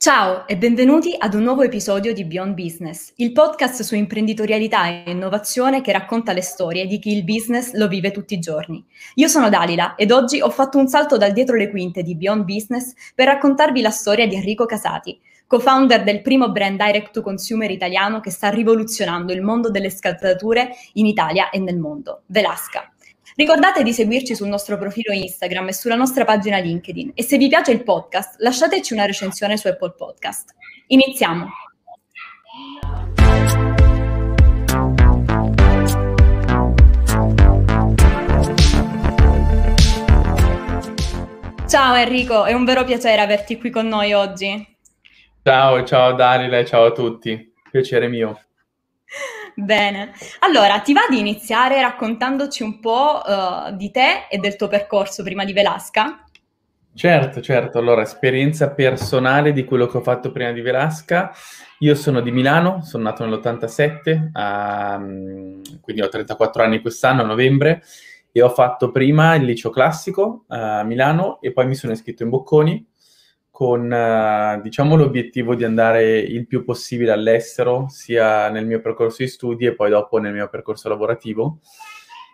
Ciao e benvenuti ad un nuovo episodio di Beyond Business, il podcast su imprenditorialità e innovazione che racconta le storie di chi il business lo vive tutti i giorni. Io sono Dalila ed oggi ho fatto un salto dal dietro le quinte di Beyond Business per raccontarvi la storia di Enrico Casati, co-founder del primo brand direct to consumer italiano che sta rivoluzionando il mondo delle scaldature in Italia e nel mondo, Velasca. Ricordate di seguirci sul nostro profilo Instagram e sulla nostra pagina LinkedIn e se vi piace il podcast lasciateci una recensione su Apple Podcast. Iniziamo! Ciao Enrico, è un vero piacere averti qui con noi oggi. Ciao, ciao Dalila, ciao a tutti, piacere mio. Bene, allora ti va di iniziare raccontandoci un po' uh, di te e del tuo percorso prima di Velasca? Certo, certo. Allora, esperienza personale di quello che ho fatto prima di Velasca. Io sono di Milano, sono nato nell'87, um, quindi ho 34 anni quest'anno, a novembre, e ho fatto prima il liceo classico a Milano e poi mi sono iscritto in Bocconi con uh, diciamo l'obiettivo di andare il più possibile all'estero, sia nel mio percorso di studi e poi dopo nel mio percorso lavorativo.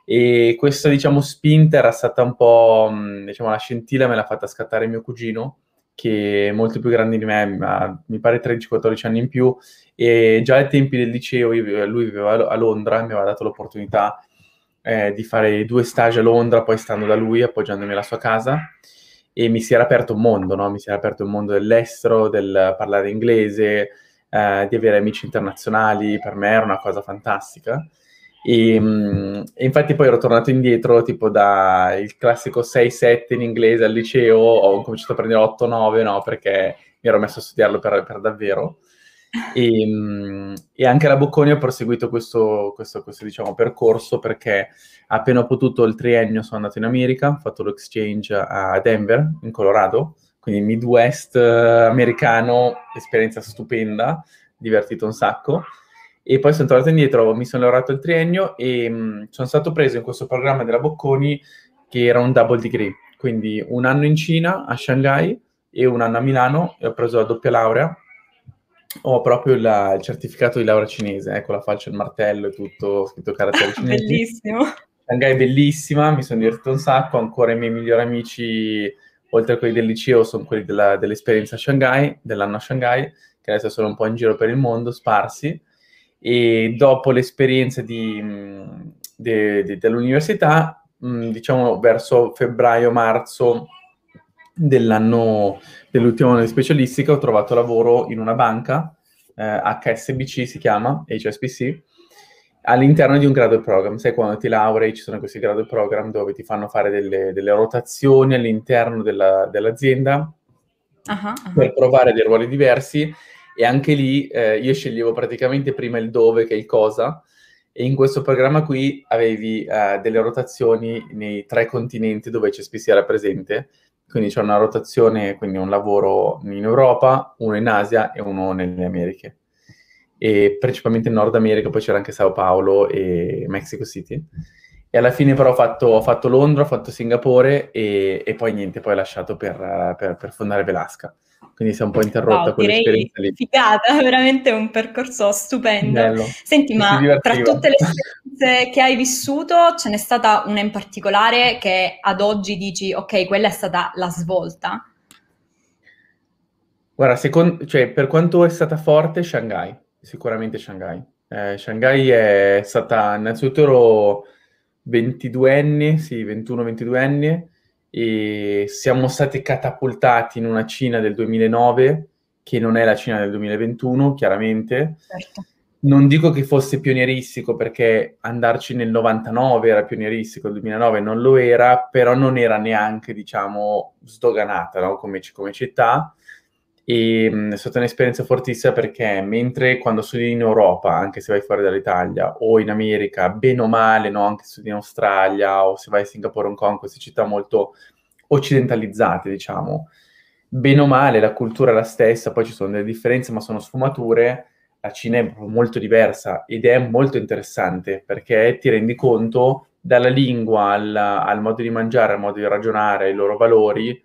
E questa diciamo spinta era stata un po', mm, diciamo, la scintilla me l'ha fatta scattare mio cugino, che è molto più grande di me, ma mi pare 13-14 anni in più, e già ai tempi del liceo lui viveva a Londra, mi aveva dato l'opportunità eh, di fare due stage a Londra, poi stando da lui, appoggiandomi alla sua casa e mi si era aperto un mondo, no? mi si era aperto un mondo dell'estero, del parlare inglese, eh, di avere amici internazionali, per me era una cosa fantastica. E, mm, e, infatti poi ero tornato indietro, tipo dal classico 6-7 in inglese al liceo, ho cominciato a prendere 8-9, no? Perché mi ero messo a studiarlo per, per davvero. E, mm, e, anche la Bocconi ho proseguito questo, questo, questo diciamo, percorso perché appena ho potuto il triennio sono andato in America, ho fatto l'exchange a Denver, in Colorado, quindi Midwest eh, americano, esperienza stupenda, divertito un sacco. E poi sono tornato indietro, mi sono lavorato il triennio e mh, mm, sono stato preso in questo programma della Bocconi che era un double degree, quindi un anno in Cina, a Shanghai, e un anno a Milano, e ho preso la doppia laurea ho proprio la, il certificato di laurea cinese, ecco la faccia, il martello e tutto, scritto caratteri cinesi. Bellissimo. Shanghai è bellissima, mi sono divertito un sacco, ancora i miei migliori amici, oltre a quelli del liceo, sono quelli della, dell'esperienza a Shanghai, dell'anno a Shanghai, che adesso sono un po' in giro per il mondo, sparsi, e dopo l'esperienza di, de, de, dell'università, mh, diciamo verso febbraio-marzo dell'anno dell'ultimo anno di specialistica ho trovato lavoro in una banca, eh, HSBC si chiama, HSBC, all'interno di un graduate program. Sai quando ti laurei ci sono questi graduate program dove ti fanno fare delle, delle rotazioni all'interno della, dell'azienda uh-huh, uh-huh. per provare dei ruoli diversi e anche lì eh, io sceglievo praticamente prima il dove che il cosa e in questo programma qui avevi eh, delle rotazioni nei tre continenti dove HSBC era presente quindi c'è una rotazione, quindi un lavoro in Europa, uno in Asia e uno nelle Americhe. E principalmente in Nord America, poi c'era anche Sao Paulo e Mexico City. E alla fine però ho fatto, ho fatto Londra, ho fatto Singapore e, e, poi niente, poi ho lasciato per, per, per fondare Velasca quindi si è un po' interrotta wow, quell'esperienza lì. Figata, veramente un percorso stupendo. Bello. Senti, ma tra tutte le esperienze che hai vissuto, ce n'è stata una in particolare che ad oggi dici, ok, quella è stata la svolta? Guarda, secondo, cioè, per quanto è stata forte, Shanghai, sicuramente Shanghai. Eh, Shanghai è stata, innanzitutto ero 22enne, sì, 21-22enne, e siamo stati catapultati in una Cina del 2009 che non è la Cina del 2021, chiaramente. Certo. Non dico che fosse pionieristico perché andarci nel 99 era pionieristico, il 2009 non lo era, però non era neanche, diciamo, sdoganata no? come, come, città. E mh, è stata un'esperienza fortissima perché mentre quando studi in Europa, anche se vai fuori dall'Italia, o in America, bene o male, no? anche se studi in Australia o se vai a Singapore, Hong Kong, queste città molto occidentalizzate, diciamo, bene o male la cultura è la stessa, poi ci sono delle differenze, ma sono sfumature. La Cina è molto diversa ed è molto interessante perché ti rendi conto dalla lingua al, al modo di mangiare, al modo di ragionare, ai loro valori,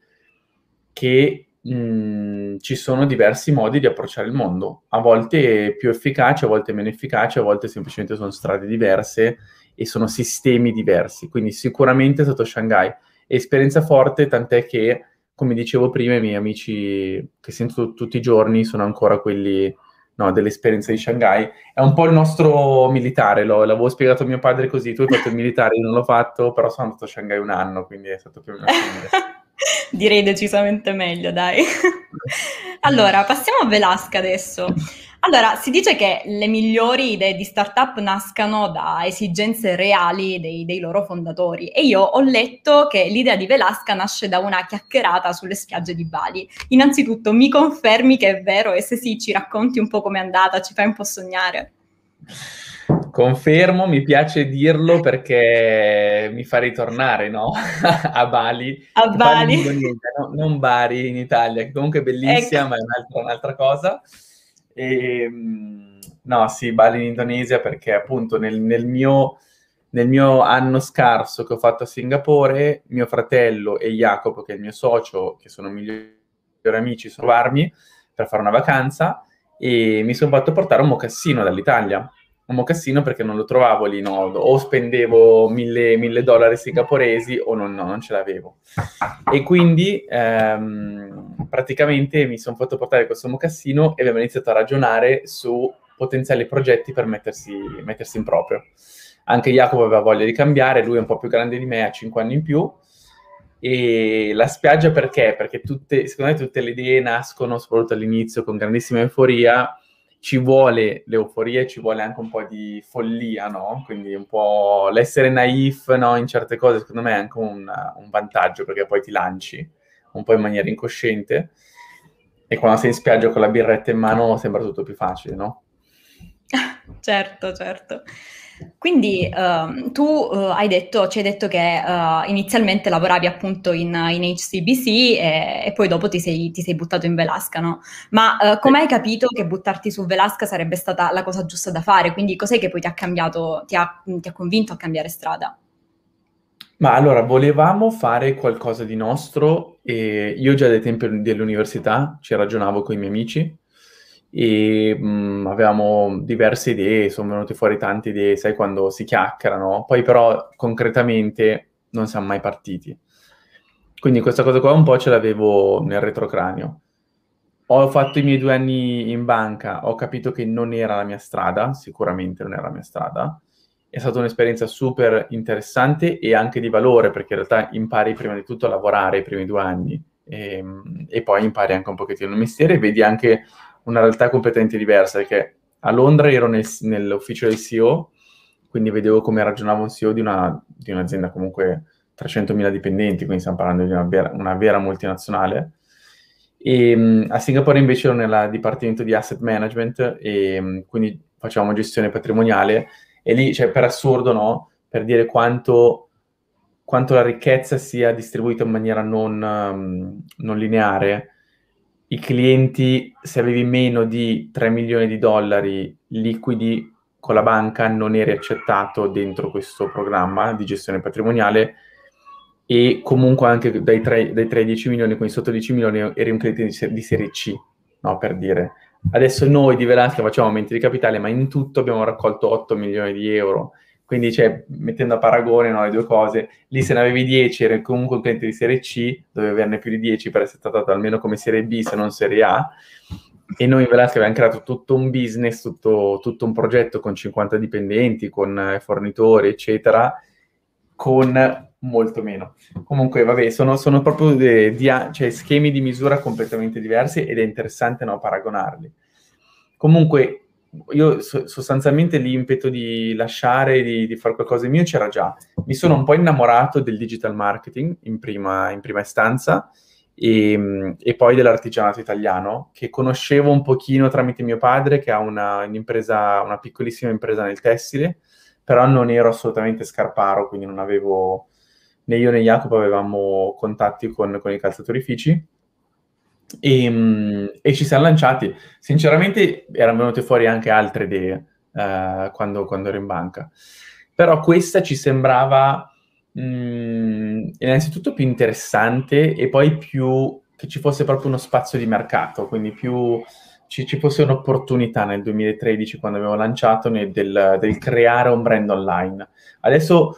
che ci sono diversi modi di approcciare il mondo, a volte più efficaci, a volte meno efficaci, a volte semplicemente sono strade diverse e sono sistemi diversi. Quindi sicuramente è stato Shanghai. Esperienza forte, tant'è che, come dicevo prima, i miei amici che sento tutti i giorni sono ancora quelli no, dell'esperienza di Shanghai. È un po' il nostro militare, lo, l'avevo spiegato a mio padre così, tu hai fatto il militare, io non l'ho fatto, però sono andato a Shanghai un anno, quindi è stato più o meno simile. Direi decisamente meglio, dai. allora, passiamo a Velasca adesso. Allora, si dice che le migliori idee di startup nascano da esigenze reali dei, dei, loro fondatori e io ho letto che l'idea di Velasca nasce da una chiacchierata sulle spiagge di Bali. Innanzitutto, mi confermi che è vero e se sì, ci racconti un po' com'è andata, ci fai un po' sognare? Confermo, mi piace dirlo perché mi fa ritornare no? a Bali. A Bali. no? Non Bari in Italia, che comunque è bellissima, ecco. ma è un'altra, un'altra cosa. E, ehm, no, sì, Bali in Indonesia perché appunto nel, nel, mio, nel, mio, anno scarso che ho fatto a Singapore, mio fratello e Jacopo, che è il mio socio, che sono migliori amici, sono trovarmi per fare una vacanza e mi sono fatto portare un mocassino dall'Italia. Un mocassino perché non lo trovavo lì, no? o spendevo mille, mille dollari singaporesi o non, no, non ce l'avevo. E quindi ehm, praticamente mi sono fatto portare questo mocassino e abbiamo iniziato a ragionare su potenziali progetti per mettersi, mettersi in proprio. Anche Jacopo aveva voglia di cambiare, lui è un po' più grande di me, ha 5 anni in più. E la spiaggia perché? Perché tutte, secondo me tutte le idee nascono, soprattutto all'inizio, con grandissima euforia. Ci vuole l'euforia, ci vuole anche un po' di follia, no? Quindi un po' l'essere naif, no? In certe cose, secondo me è anche un, un vantaggio, perché poi ti lanci un po' in maniera incosciente e quando sei in spiaggia con la birretta in mano sembra tutto più facile, no? certo, certo. Quindi uh, tu uh, hai detto, ci hai detto che uh, inizialmente lavoravi appunto in, in HCBC e, e, poi dopo ti sei, ti sei, buttato in Velasca, no? Ma uh, come hai capito che buttarti su Velasca sarebbe stata la cosa giusta da fare? Quindi cos'è che poi ti ha cambiato, ti ha, ti ha convinto a cambiare strada? Ma allora, volevamo fare qualcosa di nostro e io già dai tempi dell'università ci ragionavo con i miei amici e mh, mm, avevamo diverse idee, sono venute fuori tante idee, sai quando si chiacchierano, poi però concretamente non siamo mai partiti. Quindi questa cosa qua un po' ce l'avevo nel retrocranio. Ho fatto i miei due anni in banca, ho capito che non era la mia strada, sicuramente non era la mia strada, è stata un'esperienza super interessante e anche di valore, perché in realtà impari prima di tutto a lavorare i primi due anni e, ehm, e poi impari anche un pochettino il mestiere e vedi anche una realtà completamente diversa, perché a Londra ero nel, nell'ufficio del CEO, quindi vedevo come ragionava un CEO di, una, di un'azienda comunque 300.000 dipendenti, quindi stiamo parlando di una vera, una vera multinazionale. E, ehm, a Singapore invece ero nel dipartimento di asset management e ehm, quindi facevamo gestione patrimoniale e lì, cioè, per assurdo, no? Per dire quanto, quanto la ricchezza sia distribuita in maniera non, um, non lineare. I clienti, se avevi meno di 3 milioni di dollari liquidi con la banca, non eri accettato dentro questo programma di gestione patrimoniale e comunque anche dai 3, dai 3 ai 10 milioni, quindi sotto 10 milioni eri un cliente di, di serie C, no? Per dire. Adesso noi di Velasca facciamo aumenti di capitale, ma in tutto abbiamo raccolto 8 milioni di euro. Quindi, cioè, mettendo a paragone no, le due cose, lì se ne avevi 10 eri comunque un cliente di serie C, dovevi averne più di 10 per essere trattato almeno come serie B, se non serie A. E noi in Velasca abbiamo creato tutto un business, tutto, tutto un progetto con 50 dipendenti, con eh, fornitori, eccetera, con molto meno. Comunque, vabbè, sono, sono proprio de, di, cioè, schemi di misura completamente diversi ed è interessante no, paragonarli. Comunque, io so, sostanzialmente l'impeto di lasciare, di, di fare qualcosa di mio c'era già. Mi sono un po' innamorato del digital marketing in prima, in prima istanza e, e, poi dell'artigianato italiano, che conoscevo un pochino tramite mio padre, che ha una, un'impresa, una piccolissima impresa nel tessile, però non ero assolutamente scarparo, quindi non avevo né io né Jacopo avevamo contatti con, con i calzatorifici e, mm, e, ci siamo lanciati. Sinceramente erano venute fuori anche altre idee uh, quando, quando, ero in banca, però questa ci sembrava mh, mm, innanzitutto più interessante e poi più che ci fosse proprio uno spazio di mercato, quindi più ci, ci fosse un'opportunità nel 2013 quando abbiamo lanciato del, del creare un brand online. Adesso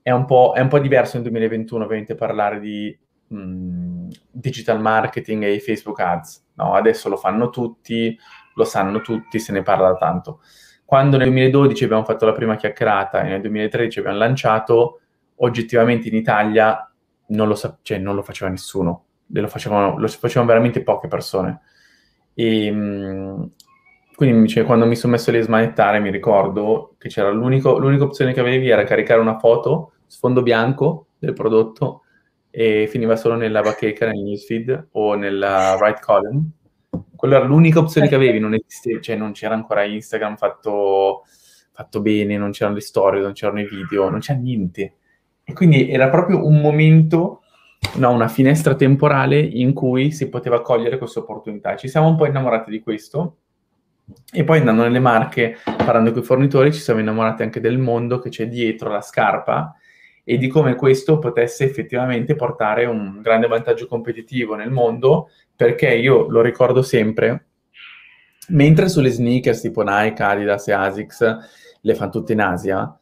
è un po', è un po diverso nel 2021 ovviamente parlare di mh, mm, digital marketing e Facebook ads. No? Adesso lo fanno tutti, lo sanno tutti, se ne parla tanto. Quando nel 2012 abbiamo fatto la prima chiacchierata e nel 2013 abbiamo lanciato, oggettivamente in Italia non lo, sa- cioè, non lo faceva nessuno, lo facevano, lo facevano veramente poche persone. E, mh, quindi cioè, quando mi sono messo lì a smanettare mi ricordo che c'era l'unica opzione che avevi era caricare una foto, sfondo bianco del prodotto e finiva solo nella bacheca, nel newsfeed o nella right column. Quella era l'unica opzione che avevi, non esisteva, cioè non c'era ancora Instagram fatto, fatto bene, non c'erano le storie, non c'erano i video, non c'era niente. E quindi era proprio un momento no, una finestra temporale in cui si poteva cogliere questa opportunità. Ci siamo un po' innamorati di questo e poi andando nelle marche, parlando con i fornitori, ci siamo innamorati anche del mondo che c'è dietro la scarpa e di come questo potesse effettivamente portare un grande vantaggio competitivo nel mondo, perché io lo ricordo sempre, mentre sulle sneakers tipo Nike, Adidas e Asics le fanno tutte in Asia,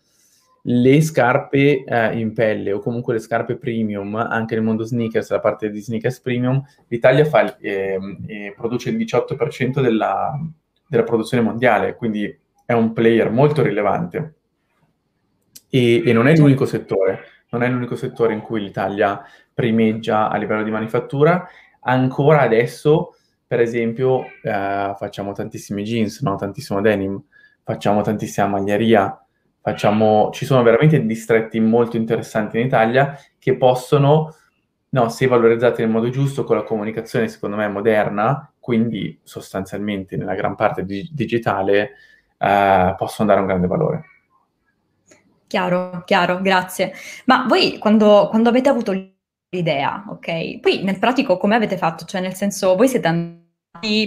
le scarpe eh, in pelle o comunque le scarpe premium, anche nel mondo sneakers, la parte di sneakers premium, l'Italia fa, eh, eh, produce il 18% della, della, produzione mondiale, quindi è un player molto rilevante. E, e non è l'unico settore, non è l'unico settore in cui l'Italia primeggia a livello di manifattura. Ancora adesso, per esempio, eh, facciamo tantissimi jeans, no? tantissimo denim, facciamo tantissima maglieria, facciamo, ci sono veramente distretti molto interessanti in Italia che possono, no, se valorizzati nel modo giusto, con la comunicazione secondo me moderna, quindi sostanzialmente nella gran parte di, digitale, eh, possono dare un grande valore. Chiaro, chiaro, grazie. Ma voi quando, quando avete avuto l'idea, ok? Poi nel pratico come avete fatto? Cioè nel senso voi siete andati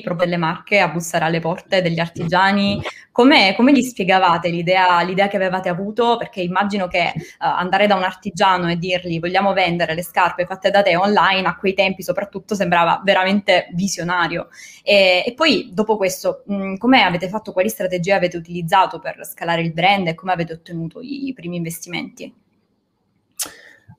proprio delle marche a bussare alle porte degli artigiani. Come, come gli spiegavate l'idea, l'idea, che avevate avuto? Perché immagino che uh, andare da un artigiano e dirgli vogliamo vendere le scarpe fatte da te online a quei tempi soprattutto sembrava veramente visionario. E, e poi dopo questo, mh, come avete fatto, quali strategie avete utilizzato per scalare il brand e come avete ottenuto i, i primi investimenti?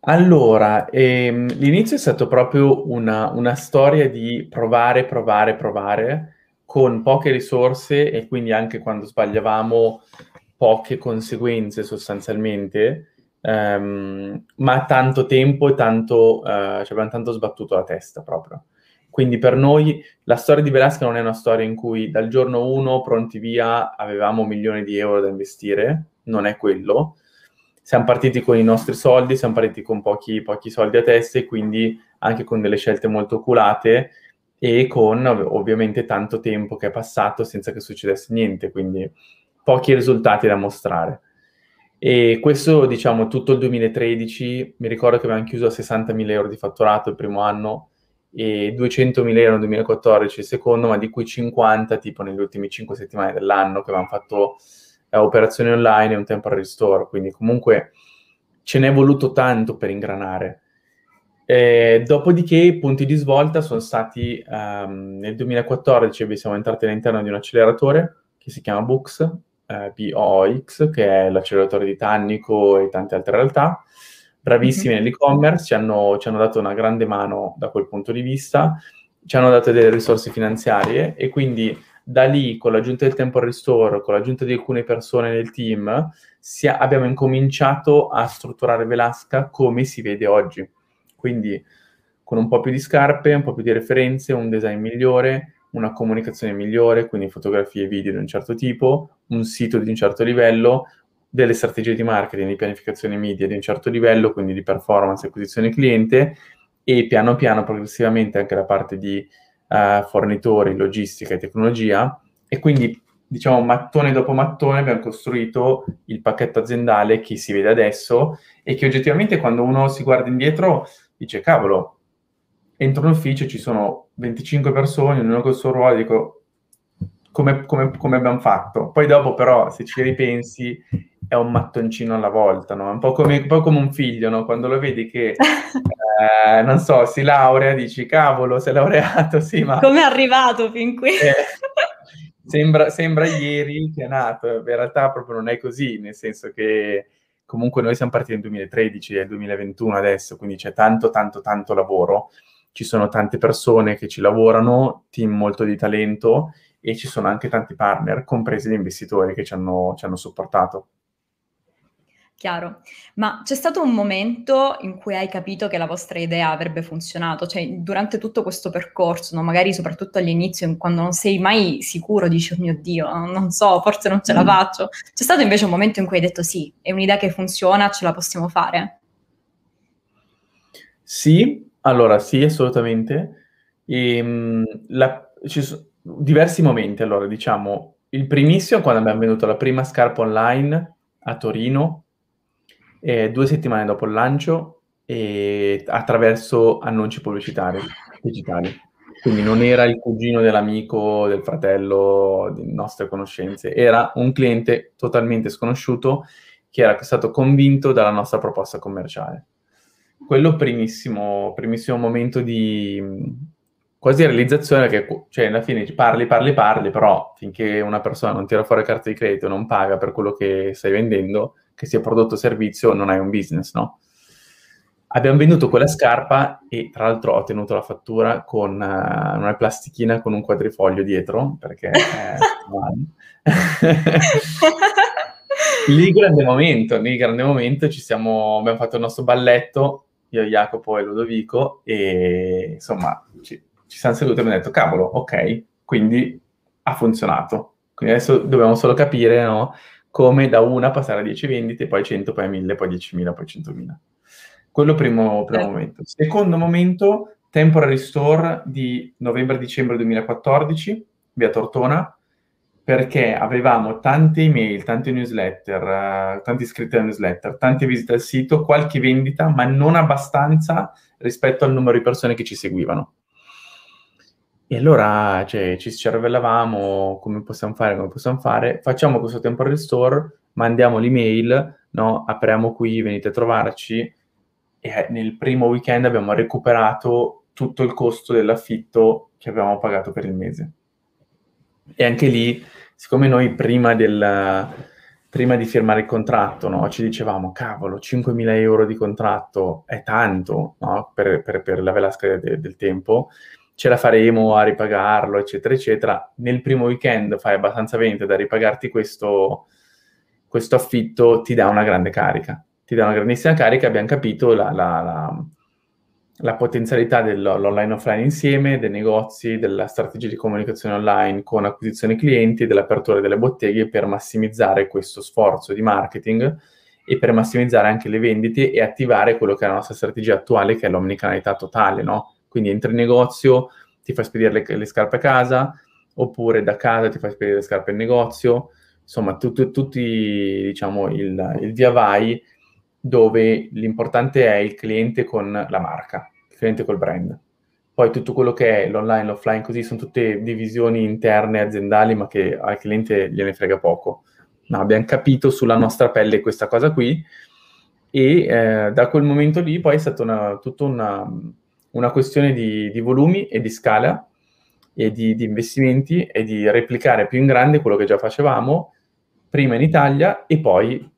Allora, ehm, l'inizio è stato proprio una, una storia di provare, provare, provare con poche risorse e quindi anche quando sbagliavamo poche conseguenze sostanzialmente, ehm, ma tanto tempo e tanto, eh, ci abbiamo tanto sbattuto la testa proprio. Quindi per noi la storia di Velasca non è una storia in cui dal giorno 1 pronti via avevamo milioni di euro da investire, non è quello, siamo partiti con i nostri soldi, siamo partiti con pochi, pochi soldi a testa e quindi anche con delle scelte molto oculate e con ovviamente tanto tempo che è passato senza che succedesse niente, quindi pochi risultati da mostrare. E questo, diciamo, tutto il 2013, mi ricordo che avevamo chiuso a 60.000 euro di fatturato il primo anno e 200.000 euro nel 2014 il secondo, ma di cui 50 tipo nelle ultime 5 settimane dell'anno che avevamo fatto operazioni online e un temporary store, quindi comunque ce n'è voluto tanto per ingranare. Eh, dopodiché punti di svolta sono stati um, nel 2014 siamo entrati all'interno di un acceleratore che si chiama Books, eh, BOX, che è l'acceleratore di Tannico e tante altre realtà, bravissimi mm-hmm. nell'e-commerce, ci hanno, ci hanno dato una grande mano da quel punto di vista, ci hanno dato delle risorse finanziarie e quindi da lì, con l'aggiunta del tempo restore, con l'aggiunta di alcune persone nel team, si, abbiamo incominciato a strutturare Velasca come si vede oggi. Quindi con un po' più di scarpe, un po' più di referenze, un design migliore, una comunicazione migliore, quindi fotografie e video di un certo tipo, un sito di un certo livello, delle strategie di marketing, di pianificazione media di un certo livello, quindi di performance, acquisizione cliente e piano piano, progressivamente anche la parte di uh, fornitori, logistica e tecnologia e quindi diciamo mattone dopo mattone abbiamo costruito il pacchetto aziendale che si vede adesso e che oggettivamente quando uno si guarda indietro dice cavolo, entro in ufficio ci sono 25 persone, ognuno con il suo ruolo, dico come, come, come, abbiamo fatto. Poi dopo però se ci ripensi è un mattoncino alla volta, no? Un po' come, un, po come un figlio, no? Quando lo vedi che eh, non so, si laurea, dici cavolo, si è laureato, sì, ma... Come è arrivato fin qui? Eh, sembra, sembra ieri che è nato, in realtà proprio non è così, nel senso che comunque noi siamo partiti nel 2013 e nel 2021 adesso, quindi c'è tanto, tanto, tanto lavoro, ci sono tante persone che ci lavorano, team molto di talento e ci sono anche tanti partner, compresi gli investitori che ci hanno, ci hanno supportato. Chiaro. Ma c'è stato un momento in cui hai capito che la vostra idea avrebbe funzionato? Cioè, durante tutto questo percorso, no? magari soprattutto all'inizio, quando non sei mai sicuro, dici, oh mio Dio, non so, forse non ce la mm. faccio. C'è stato invece un momento in cui hai detto, sì, è un'idea che funziona, ce la possiamo fare? Sì, allora sì, assolutamente. E, ehm, la, ci sono diversi momenti, allora, diciamo, il primissimo quando abbiamo venduto la prima scarpa online a Torino, eh, due settimane dopo il lancio e attraverso annunci pubblicitari digitali. Quindi non era il cugino dell'amico, del fratello, di nostre conoscenze, era un cliente totalmente sconosciuto che era stato convinto dalla nostra proposta commerciale. Quello primissimo, primissimo momento di quasi realizzazione che cioè, alla fine parli, parli, parli, però finché una persona non tira fuori carta di credito e non paga per quello che stai vendendo, che sia prodotto o servizio, non hai un business, no? Abbiamo venduto quella scarpa e tra l'altro ho tenuto la fattura con uh, una plastichina con un quadrifoglio dietro, perché è lì grande momento, lì grande momento ci siamo, abbiamo fatto il nostro balletto, io, Jacopo e Ludovico, e insomma ci, ci siamo seduti e abbiamo detto, cavolo, ok, quindi ha funzionato. Quindi adesso dobbiamo solo capire, no? come da una passare a 10 vendite, poi 100, poi 1000, poi 10.000, poi 100.000. Quello primo, primo eh. momento. Secondo momento, temporary store di novembre-dicembre 2014, via Tortona, perché avevamo tante email, tante newsletter, uh, tanti iscritti alla newsletter, tante visite al sito, qualche vendita, ma non abbastanza rispetto al numero di persone che ci seguivano. E allora cioè, ci cervellavamo come possiamo fare, come possiamo fare, facciamo questo temporary store, mandiamo l'email, no? apriamo qui, venite a trovarci e eh, nel primo weekend abbiamo recuperato tutto il costo dell'affitto che avevamo pagato per il mese. E anche lì, siccome noi prima, del, prima di firmare il contratto no, ci dicevamo, cavolo, 5.000 euro di contratto è tanto no? per, per, per, la velasca de, del tempo, ce la faremo a ripagarlo, eccetera, eccetera. Nel primo weekend fai abbastanza vendita da ripagarti questo, questo affitto, ti dà una grande carica. Ti dà una grandissima carica, abbiamo capito la, la, la, la potenzialità dell'online offline insieme, dei negozi, della strategia di comunicazione online con acquisizione clienti, dell'apertura delle botteghe per massimizzare questo sforzo di marketing e per massimizzare anche le vendite e attivare quello che è la nostra strategia attuale, che è l'omnicanalità totale, no? Quindi entri in negozio, ti fai spedire le, le, scarpe a casa, oppure da casa ti fai spedire le scarpe in negozio, insomma, tutti, tutti diciamo, il, il via vai dove l'importante è il cliente con la marca, il cliente col brand. Poi tutto quello che è l'online, l'offline, così sono tutte divisioni interne aziendali, ma che al cliente gliene frega poco. No, abbiamo capito sulla nostra pelle questa cosa qui e eh, da quel momento lì poi è stata una, tutta una, una questione di, di volumi e di scala e di, di, investimenti e di replicare più in grande quello che già facevamo prima in Italia e poi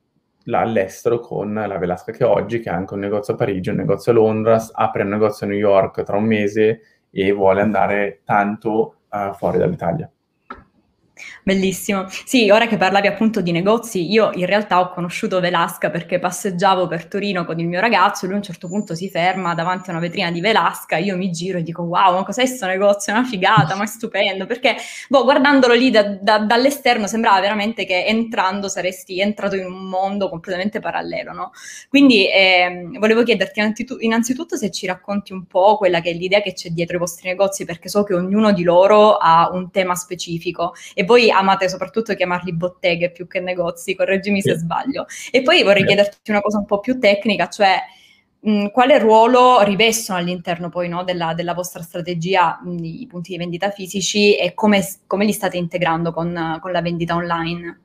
là all'estero con la Velasca che oggi, che ha anche un negozio a Parigi, un negozio a Londra, apre un negozio a New York tra un mese e vuole andare tanto uh, fuori dall'Italia. Bellissimo. Sì, ora che parlavi appunto di negozi, io in realtà ho conosciuto Velasca perché passeggiavo per Torino con il mio ragazzo e lui a un certo punto si ferma davanti a una vetrina di Velasca, io mi giro e dico wow, ma cos'è questo negozio? È una figata, ma è stupendo, perché boh, guardandolo lì da, da, dall'esterno sembrava veramente che entrando saresti entrato in un mondo completamente parallelo, no? Quindi eh, volevo chiederti innanzitutto, se ci racconti un po' quella che è l'idea che c'è dietro i vostri negozi, perché so che ognuno di loro ha un tema specifico e voi amate soprattutto chiamarli botteghe più che negozi, correggimi se sbaglio. E poi vorrei chiederti una cosa un po' più tecnica, cioè mh, quale ruolo rivestono all'interno poi no, della, della, vostra strategia mh, i punti di vendita fisici e come, come li state integrando con, con la vendita online?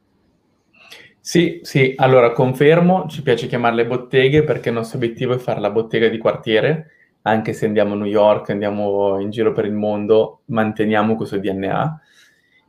Sì, sì, allora confermo, ci piace chiamarle botteghe perché il nostro obiettivo è fare la bottega di quartiere, anche se andiamo a New York, andiamo in giro per il mondo, manteniamo questo DNA.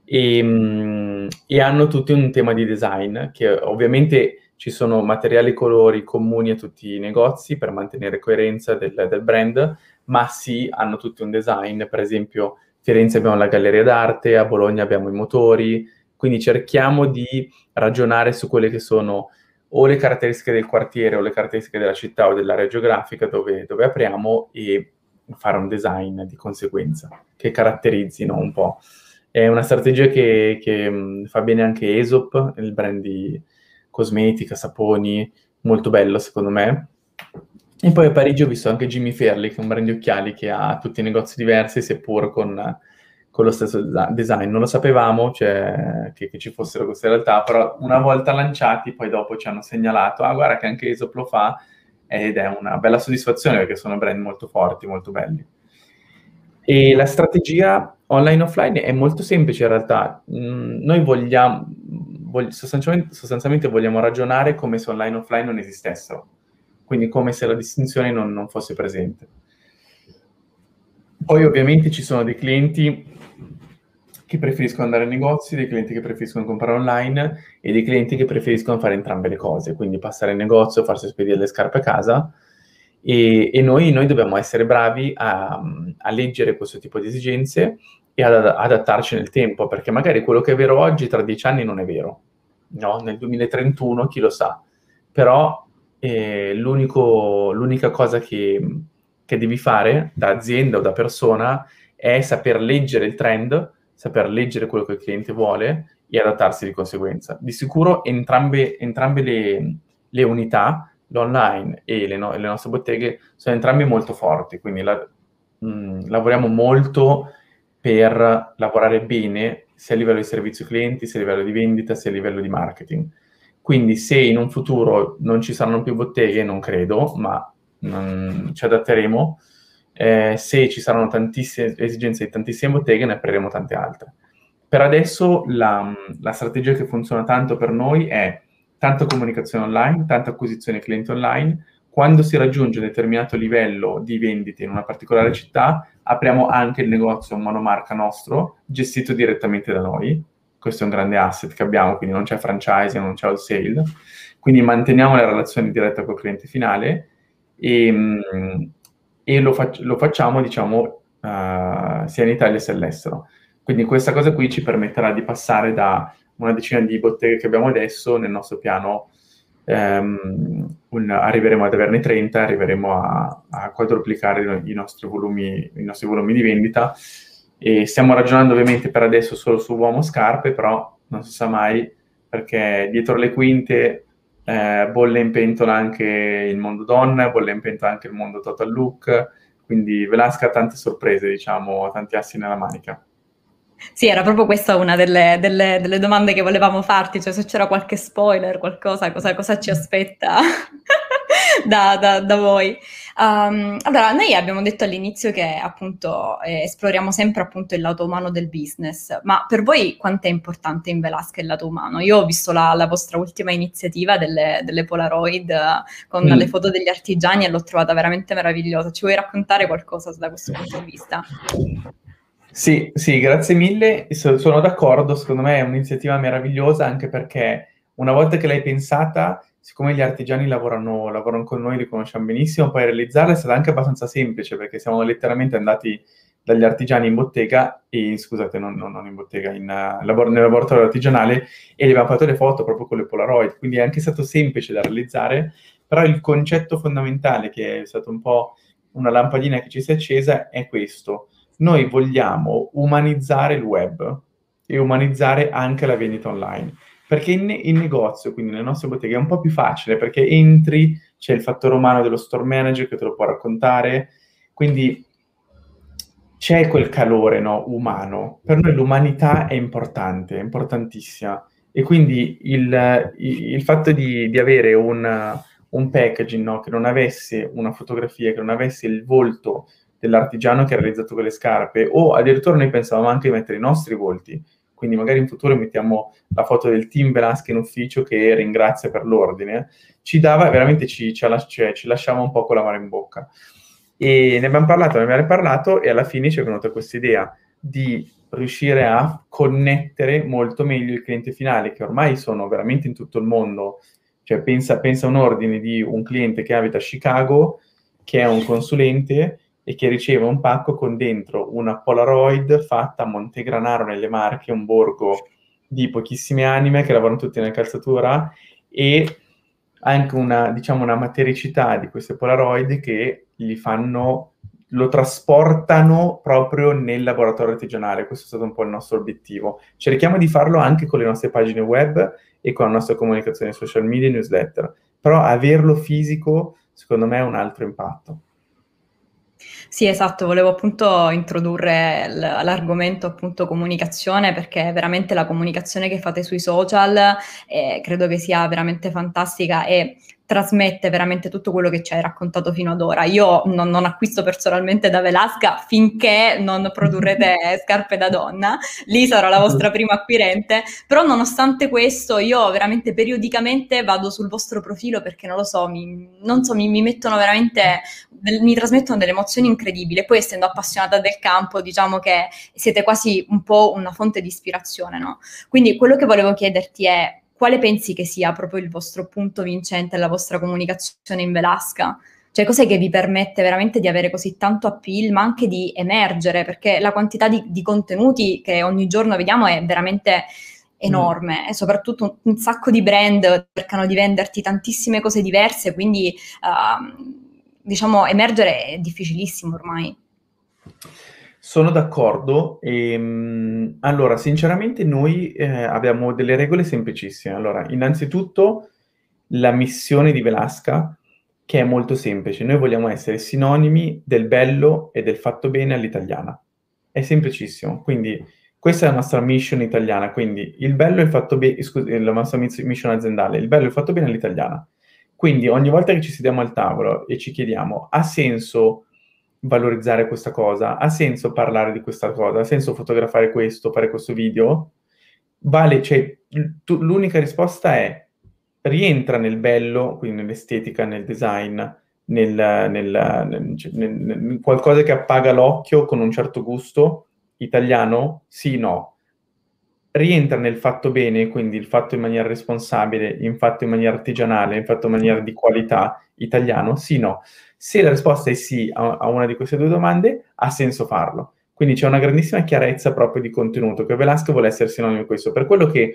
E, mm, e hanno tutti un tema di design, che ovviamente ci sono materiali e colori comuni a tutti i negozi per mantenere coerenza del, del brand, ma sì, hanno tutti un design, per esempio a Firenze abbiamo la galleria d'arte, a Bologna abbiamo i motori, quindi cerchiamo di ragionare su quelle che sono o le caratteristiche del quartiere o le caratteristiche della città o dell'area geografica dove, dove apriamo e fare un design di conseguenza che caratterizzino un po'. È una strategia che, che mh, fa bene anche Aesop, il brand di cosmetica, saponi, molto bello secondo me. E poi a Parigi ho visto anche Jimmy Fairley, che è un brand di occhiali che ha tutti i negozi diversi, seppur con, con lo stesso design. Non lo sapevamo cioè, che, che, ci fossero queste realtà, però una volta lanciati, poi dopo ci hanno segnalato, ah guarda che anche Aesop lo fa, ed è una bella soddisfazione perché sono brand molto forti, molto belli. E la strategia online-offline è molto semplice in realtà. Mm, noi vogliamo, vog- sostanzialmente, sostanzialmente, vogliamo ragionare come se online-offline non esistessero, quindi come se la distinzione non, non fosse presente. Poi ovviamente ci sono dei clienti che preferiscono andare ai negozi, dei clienti che preferiscono comprare online e dei clienti che preferiscono fare entrambe le cose, quindi passare in negozio, farsi spedire le scarpe a casa e, e noi, noi, dobbiamo essere bravi a, a, leggere questo tipo di esigenze e ad adattarci nel tempo, perché magari quello che è vero oggi tra dieci anni non è vero, no? Nel 2031 chi lo sa, però eh, l'unica cosa che, che devi fare da azienda o da persona è saper leggere il trend, saper leggere quello che il cliente vuole e adattarsi di conseguenza. Di sicuro entrambe, entrambe le, le unità l'online e le, no- le, nostre botteghe sono entrambi molto forti, quindi la- mh, mm, lavoriamo molto per lavorare bene sia a livello di servizio clienti, sia a livello di vendita, sia a livello di marketing. Quindi se in un futuro non ci saranno più botteghe, non credo, ma non ci adatteremo, eh, se ci saranno tantissime esigenze di tantissime botteghe, ne apriremo tante altre. Per adesso la, la strategia che funziona tanto per noi è tanta comunicazione online, tanta acquisizione clienti online. Quando si raggiunge un determinato livello di vendite in una particolare città, apriamo anche il negozio monomarca nostro, gestito direttamente da noi. Questo è un grande asset che abbiamo, quindi non c'è franchising, non c'è wholesale. Quindi manteniamo la relazione diretta col cliente finale e, mm, e lo, fac- lo, facciamo, diciamo, uh, sia in Italia sia all'estero. Quindi questa cosa qui ci permetterà di passare da una decina di botteghe che abbiamo adesso, nel nostro piano um, un, arriveremo ad averne 30, arriveremo a, a quadruplicare i nostri, volumi, i nostri volumi di vendita e stiamo ragionando ovviamente per adesso solo su uomo scarpe, però non si sa mai perché dietro le quinte eh, bolle in pentola anche il mondo donna, bolle in pentola anche il mondo total look, quindi Velasca ha tante sorprese, diciamo, tanti assi nella manica. Sì, era proprio questa una delle, delle, delle, domande che volevamo farti, cioè se c'era qualche spoiler, qualcosa, cosa, cosa ci aspetta da, da, da, voi. Um, allora, noi abbiamo detto all'inizio che appunto eh, esploriamo sempre appunto il lato umano del business, ma per voi quanto è importante in Velasca il lato umano? Io ho visto la, la vostra ultima iniziativa delle, delle Polaroid uh, con mm. le foto degli artigiani e l'ho trovata veramente meravigliosa. Ci vuoi raccontare qualcosa da questo punto di vista? Sì, sì, grazie mille. Sono d'accordo, secondo me è un'iniziativa meravigliosa anche perché una volta che l'hai pensata, siccome gli artigiani lavorano, lavorano con noi, li conosciamo benissimo, poi realizzarla è stata anche abbastanza semplice perché siamo letteralmente andati dagli artigiani in bottega, e, scusate, non, non, in bottega, in, uh, labor- nel laboratorio artigianale e gli abbiamo fatto le foto proprio con le Polaroid, quindi è anche stato semplice da realizzare, però il concetto fondamentale che è stato un po' una lampadina che ci si è accesa è questo noi vogliamo umanizzare il web e umanizzare anche la vendita online. Perché in, in, negozio, quindi nelle nostre botteghe, è un po' più facile perché entri, c'è il fattore umano dello store manager che te lo può raccontare, quindi c'è quel calore no, umano. Per noi l'umanità è importante, è importantissima. E quindi il, il fatto di, di avere un, un packaging no, che non avesse una fotografia, che non avesse il volto dell'artigiano che ha realizzato quelle scarpe, o addirittura noi pensavamo anche di mettere i nostri volti, quindi magari in futuro mettiamo la foto del team Velasca in ufficio che ringrazia per l'ordine, ci dava veramente, ci, ci, cioè, ci lasciava un po' con la mano in bocca. E ne abbiamo parlato, ne abbiamo parlato e alla fine ci è venuta questa idea di riuscire a connettere molto meglio il cliente finale, che ormai sono veramente in tutto il mondo. Cioè, pensa, pensa a un ordine di un cliente che abita a Chicago, che è un consulente e che riceve un pacco con dentro una Polaroid fatta a Montegranaro nelle Marche, un borgo di pochissime anime che lavorano tutti nella calzatura e anche una, diciamo, una matericità di queste Polaroid che gli fanno, lo trasportano proprio nel laboratorio artigianale. Questo è stato un po' il nostro obiettivo. Cerchiamo di farlo anche con le nostre pagine web e con la nostra comunicazione social media e newsletter, però averlo fisico secondo me ha un altro impatto. Sì, esatto, volevo appunto introdurre l- l'argomento appunto comunicazione perché veramente la comunicazione che fate sui social eh, credo che sia veramente fantastica e trasmette veramente tutto quello che ci hai raccontato fino ad ora. Io non, non acquisto personalmente da Velasca finché non produrrete scarpe da donna, lì sarò la vostra prima acquirente, però nonostante questo io veramente periodicamente vado sul vostro profilo perché non lo so, mi, non so, mi, mi mettono veramente, mi trasmettono delle emozioni incredibili. Poi essendo appassionata del campo, diciamo che siete quasi un po' una fonte di ispirazione, no? Quindi quello che volevo chiederti è quale pensi che sia proprio il vostro punto vincente, la vostra comunicazione in Velasca? Cioè, cos'è che vi permette veramente di avere così tanto appeal, ma anche di emergere? Perché la quantità di, di contenuti che ogni giorno vediamo è veramente enorme mm. e soprattutto un, un, sacco di brand cercano di venderti tantissime cose diverse, quindi uh, diciamo emergere è difficilissimo ormai. Sono d'accordo. Ehm, allora, sinceramente noi eh, abbiamo delle regole semplicissime. Allora, innanzitutto la missione di Velasca, che è molto semplice. Noi vogliamo essere sinonimi del bello e del fatto bene all'italiana. È semplicissimo. Quindi questa è la nostra mission italiana. Quindi il bello e il fatto bene, scusi, la nostra mission aziendale, il bello e il fatto bene all'italiana. Quindi ogni volta che ci sediamo al tavolo e ci chiediamo, ha senso valorizzare questa cosa? Ha senso parlare di questa cosa? Ha senso fotografare questo, fare questo video? Vale, cioè, tu, l'unica risposta è rientra nel bello, quindi nell'estetica, nel design, nel, nel, nel, cioè, nel, qualcosa che appaga l'occhio con un certo gusto italiano? Sì, no. Rientra nel fatto bene, quindi il fatto in maniera responsabile, in fatto in maniera artigianale, in fatto in maniera di qualità italiano? Sì, no. Se la risposta è sì a, una di queste due domande, ha senso farlo. Quindi c'è una grandissima chiarezza proprio di contenuto, che Velasco vuole essere sinonimo di questo. Per quello che,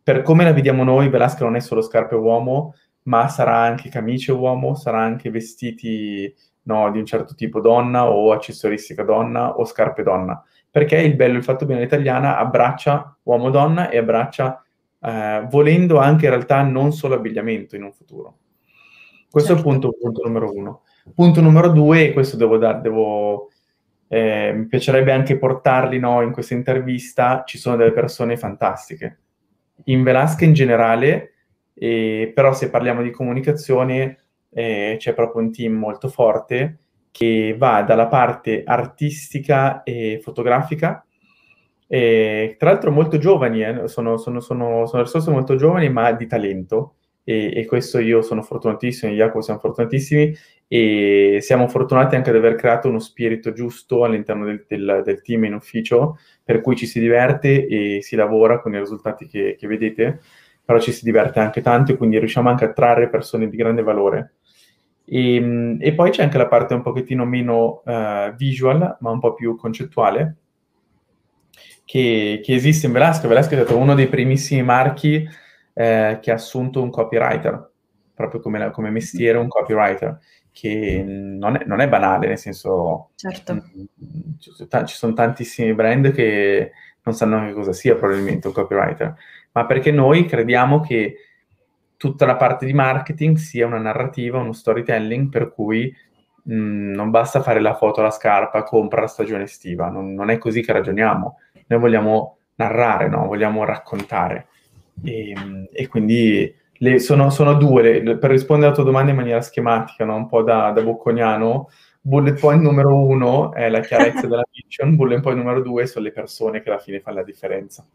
per come la vediamo noi, Velasco non è solo scarpe uomo, ma sarà anche camicie uomo, sarà anche vestiti no, di un certo tipo donna o accessoristica donna o scarpe donna. Perché il bello, il fatto bene italiana abbraccia uomo-donna e abbraccia, eh, volendo anche in realtà non solo abbigliamento in un futuro. Questo certo. è il certo. punto, punto numero uno. Punto numero due, e questo devo dare, devo, eh, mi piacerebbe anche portarli no, in questa intervista, ci sono delle persone fantastiche. In Velasca in generale, eh, però se parliamo di comunicazione eh, c'è proprio un team molto forte che va dalla parte artistica e fotografica, e, tra l'altro molto giovani, eh, sono, sono, sono, sono risorse molto giovani ma di talento, e, e, questo io sono fortunatissimo, Jacopo siamo fortunatissimi. E siamo fortunati anche ad aver creato uno spirito giusto all'interno del, del, del team in ufficio per cui ci si diverte e si lavora con i risultati che, che vedete, però ci si diverte anche tanto e quindi riusciamo anche a trarre persone di grande valore. E, e poi c'è anche la parte un pochettino meno uh, visual, ma un po' più concettuale, che, che esiste in Velasco. Velasco è stato uno dei primissimi marchi eh, che ha assunto un copywriter, proprio come, la, come mestiere un copywriter, che non è, non è, banale, nel senso... Certo. Mm, ci sono tantissimi brand che non sanno che cosa sia probabilmente un copywriter, ma perché noi crediamo che tutta la parte di marketing sia una narrativa, uno storytelling per cui mh, mm, non basta fare la foto alla scarpa, compra la stagione estiva, non, non è così che ragioniamo. Noi vogliamo narrare, no? vogliamo raccontare. E, e quindi le, sono, sono, due, le, per rispondere alla tua domanda in maniera schematica, no? un po' da, da bocconiano, bullet point numero uno è la chiarezza della mission, bullet point numero due sono le persone che alla fine fanno la differenza.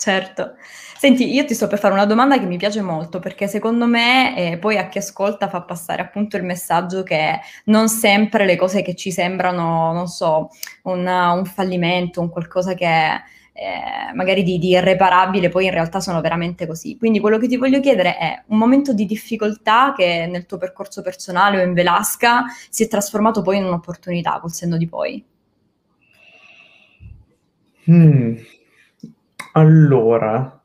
Certo. Senti, io ti sto per fare una domanda che mi piace molto perché secondo me eh, poi a chi ascolta fa passare appunto il messaggio che non sempre le cose che ci sembrano, non so, una, un fallimento, un qualcosa che eh, magari di, di, irreparabile, poi in realtà sono veramente così. Quindi quello che ti voglio chiedere è un momento di difficoltà che nel tuo percorso personale o in Velasca si è trasformato poi in un'opportunità col senno di poi. Hmm. Allora,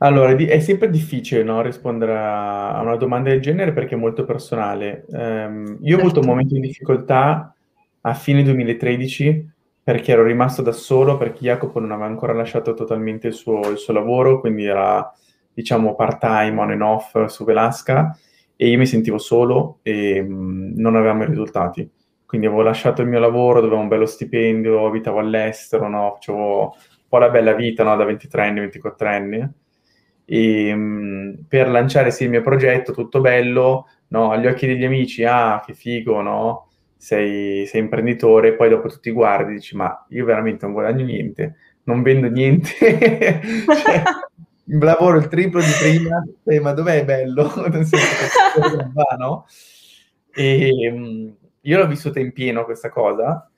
allora, è sempre difficile, no, rispondere a una domanda del genere perché è molto personale. Ehm, io ho avuto un certo. momento di difficoltà a fine 2013 perché ero rimasto da solo, perché Jacopo non aveva ancora lasciato totalmente il suo, il suo lavoro, quindi era, diciamo, part-time, on and off su Velasca, e io mi sentivo solo e mm, non avevamo i risultati. Quindi avevo lasciato il mio lavoro, dove avevo un bello stipendio, abitavo all'estero, no? facevo un po' la bella vita no? da 23anni, 24anni. E, mh, per lanciare sì il mio progetto, tutto bello, no? agli occhi degli amici, ah, che figo, no? sei, sei imprenditore, poi dopo tu ti guardi e dici ma io veramente non guadagno niente, non vendo niente, cioè, lavoro il triplo di prima, eh, ma dov'è bello? non va, no? E, um, io l'ho vissuta in pieno questa cosa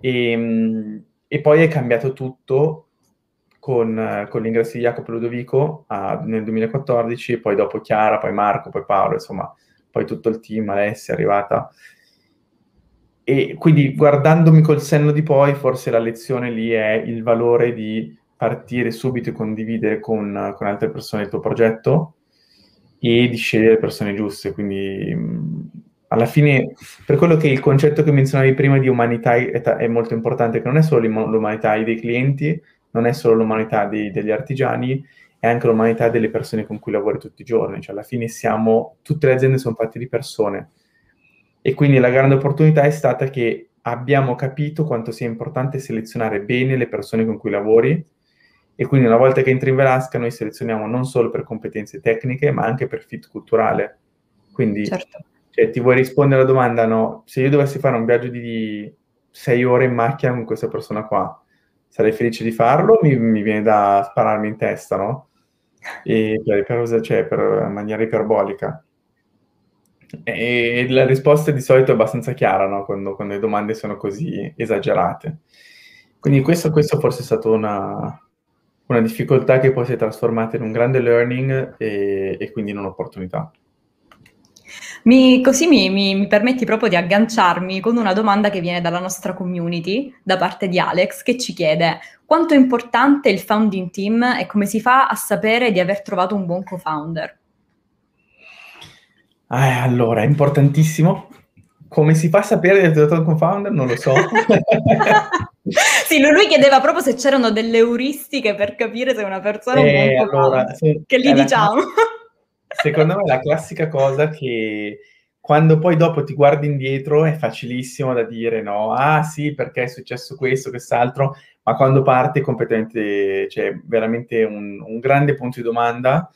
e, um, e poi è cambiato tutto con, con, l'ingresso di Jacopo Ludovico a, nel 2014, e poi dopo Chiara, poi Marco, poi Paolo, insomma, poi tutto il team, Alessia è arrivata. E quindi guardandomi col senno di poi, forse la lezione lì è il valore di partire subito e condividere con, con altre persone il tuo progetto e di scegliere le persone giuste. Quindi alla fine, per quello che il concetto che menzionavi prima di umanità è, molto importante, che non è solo l'umanità dei clienti, non è solo l'umanità dei, degli artigiani, è anche l'umanità delle persone con cui lavori tutti i giorni. Cioè, alla fine siamo, tutte le aziende sono fatte di persone e quindi la grande opportunità è stata che abbiamo capito quanto sia importante selezionare bene le persone con cui lavori e quindi una volta che entri in Velasca noi selezioniamo non solo per competenze tecniche ma anche per fit culturale. Quindi certo. Cioè, ti vuoi rispondere alla domanda, no? Se io dovessi fare un viaggio di sei ore in macchina con questa persona qua, sarei felice di farlo, mi, mi viene da spararmi in testa, no? E per, per, cioè, per maniera iperbolica. E la risposta di solito è abbastanza chiara, no? quando, quando, le domande sono così esagerate. Quindi questo, questo forse è stata una, una, difficoltà che poi si è trasformata in un grande learning e, e quindi in un'opportunità. Mi, così mi, mi, mi, permetti proprio di agganciarmi con una domanda che viene dalla nostra community, da parte di Alex, che ci chiede quanto è importante il founding team e come si fa a sapere di aver trovato un buon co-founder? Eh, allora, è importantissimo. Come si fa a sapere di essere stato un founder? Non lo so. sì, lui chiedeva proprio se c'erano delle euristiche per capire se una persona è un buon allora, se, che gli diciamo. Secondo me è la classica cosa che quando poi dopo ti guardi indietro è facilissimo da dire no, ah sì, perché è successo questo, quest'altro, ma quando parte è completamente, cioè veramente un, un grande punto di domanda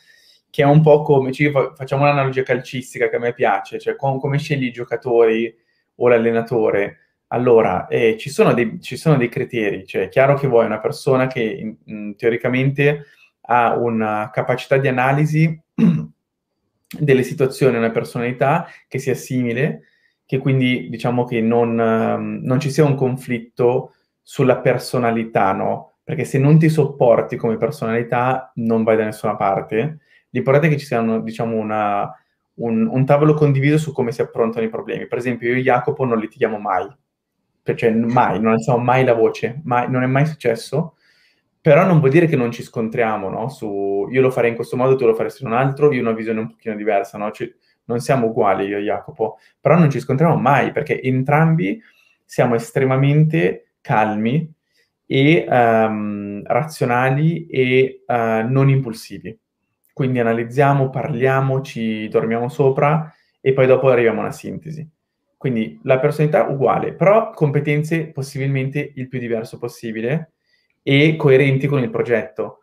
che è un po' come, cioè, facciamo un'analogia calcistica che a me piace, cioè com- come scegli i giocatori o l'allenatore. Allora, eh, ci, sono dei, ci, sono dei, criteri, cioè è chiaro che vuoi una persona che in, in, teoricamente ha una capacità di analisi delle situazioni, una personalità che sia simile, che quindi diciamo che non, um, non ci sia un conflitto sulla personalità, no? Perché se non ti sopporti come personalità non vai da nessuna parte L'importante è che ci sia diciamo, una, un, un, tavolo condiviso su come si affrontano i problemi. Per esempio, io e Jacopo non litighiamo mai, cioè mai, non alziamo mai la voce, mai, non è mai successo, però non vuol dire che non ci scontriamo, no? Su, io lo farei in questo modo, tu lo faresti in un altro, io ho una visione un pochino diversa, no? Cioè, non siamo uguali io e Jacopo, però non ci scontriamo mai, perché entrambi siamo estremamente calmi e um, razionali e uh, non impulsivi. Quindi analizziamo, parliamo, ci dormiamo sopra e poi dopo arriviamo a una sintesi. Quindi la personalità uguale, però competenze possibilmente il più diverso possibile e coerenti con il progetto.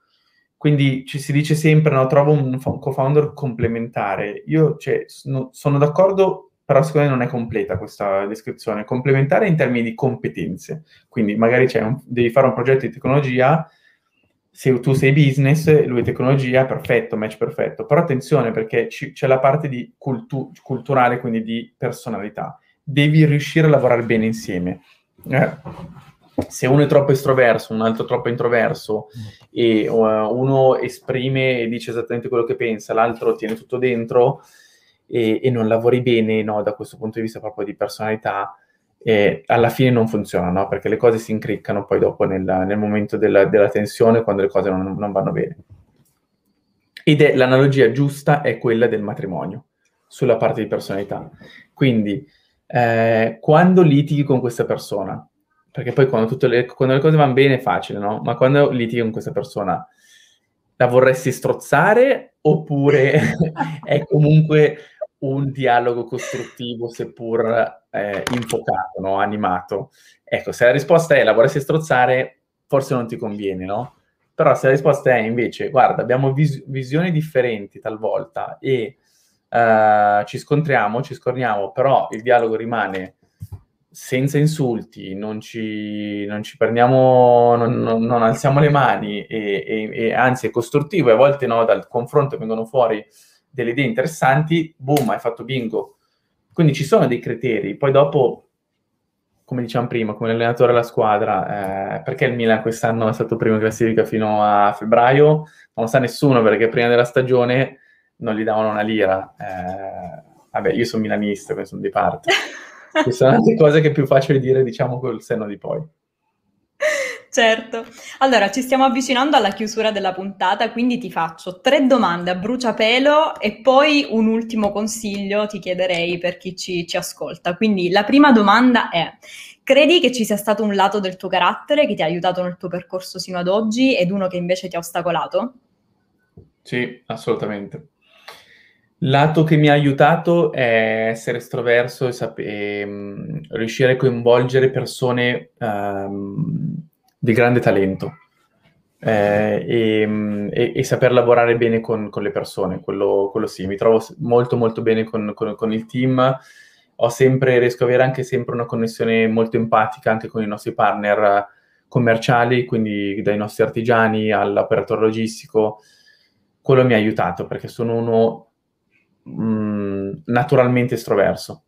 Quindi ci si dice sempre, no, trovo un co-founder complementare. Io cioè, sono, d'accordo però secondo me non è completa questa descrizione. Complementare in termini di competenze, quindi magari un, devi fare un progetto di tecnologia, se tu sei business, lui è tecnologia, perfetto, match perfetto, però attenzione perché ci, c'è la parte di cultu- culturale, quindi di personalità. Devi riuscire a lavorare bene insieme. Eh, se uno è troppo estroverso, un altro troppo introverso e uh, uno esprime e dice esattamente quello che pensa, l'altro tiene tutto dentro e, e non lavori bene no, da questo punto di vista proprio di personalità, eh, alla fine non funziona, no? perché le cose si incriccano poi dopo nel, nel momento della, della, tensione quando le cose non, non vanno bene. Ed è l'analogia giusta è quella del matrimonio, sulla parte di personalità. Quindi, eh, quando litighi con questa persona, perché poi quando, le, quando, le, cose vanno bene è facile, no? Ma quando litighi con questa persona, la vorresti strozzare oppure è comunque un dialogo costruttivo, seppur eh, infocato, no? animato? Ecco, se la risposta è la vorresti strozzare, forse non ti conviene, no? Però se la risposta è invece, guarda, abbiamo vis- visioni differenti talvolta e uh, ci scontriamo, ci scorniamo, però il dialogo rimane senza insulti, non ci, non ci prendiamo, non, non, non, alziamo le mani e, e, e, anzi è costruttivo e a volte no, dal confronto vengono fuori delle idee interessanti, boom, hai fatto bingo. Quindi ci sono dei criteri, poi dopo, come diciamo prima, come allenatore della squadra, eh, perché il Milan quest'anno è stato primo in classifica fino a febbraio? Non lo sa nessuno perché prima della stagione non gli davano una lira. Eh, vabbè, io sono milanista, quindi sono di parte. Queste sono le cose che è più facile dire, diciamo, col senno di poi. Certo. Allora, ci stiamo avvicinando alla chiusura della puntata, quindi ti faccio tre domande a bruciapelo e poi un ultimo consiglio ti chiederei per chi ci, ci ascolta. Quindi la prima domanda è, credi che ci sia stato un lato del tuo carattere che ti ha aiutato nel tuo percorso sino ad oggi ed uno che invece ti ha ostacolato? Sì, assolutamente. Lato che mi ha aiutato è essere estroverso e, sap- e um, riuscire a coinvolgere persone um, di grande talento eh, e, e, e, saper lavorare bene con, con le persone, quello, quello, sì, mi trovo molto molto bene con, con, con, il team, ho sempre, riesco ad avere anche sempre una connessione molto empatica anche con i nostri partner commerciali, quindi dai nostri artigiani all'operatore logistico, quello mi ha aiutato perché sono uno mh, naturalmente estroverso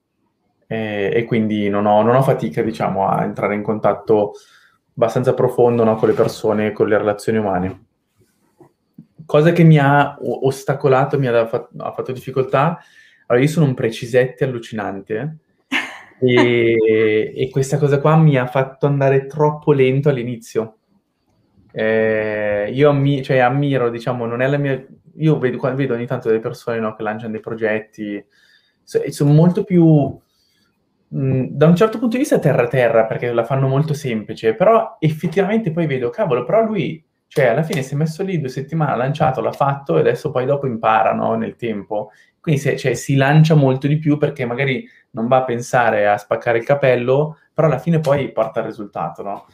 e, e quindi non ho, non ho, fatica, diciamo, a entrare in contatto abbastanza profondo no, con le persone, con le relazioni umane. Cosa che mi ha ostacolato, mi ha, fatto, ha fatto difficoltà, allora io sono un precisette allucinante e, e, questa cosa qua mi ha fatto andare troppo lento all'inizio. Eh, io ammi- cioè, ammiro, diciamo, non è la mia io vedo, vedo ogni tanto delle persone no, che lanciano dei progetti, sono molto più, mh, da un certo punto di vista, terra-terra, perché la fanno molto semplice, però effettivamente poi vedo, cavolo, però lui, cioè, alla fine si è messo lì due settimane, ha lanciato, l'ha fatto e adesso poi dopo impara, no, nel tempo. Quindi se, cioè, si lancia molto di più perché magari non va a pensare a spaccare il capello, però alla fine poi porta il risultato, no?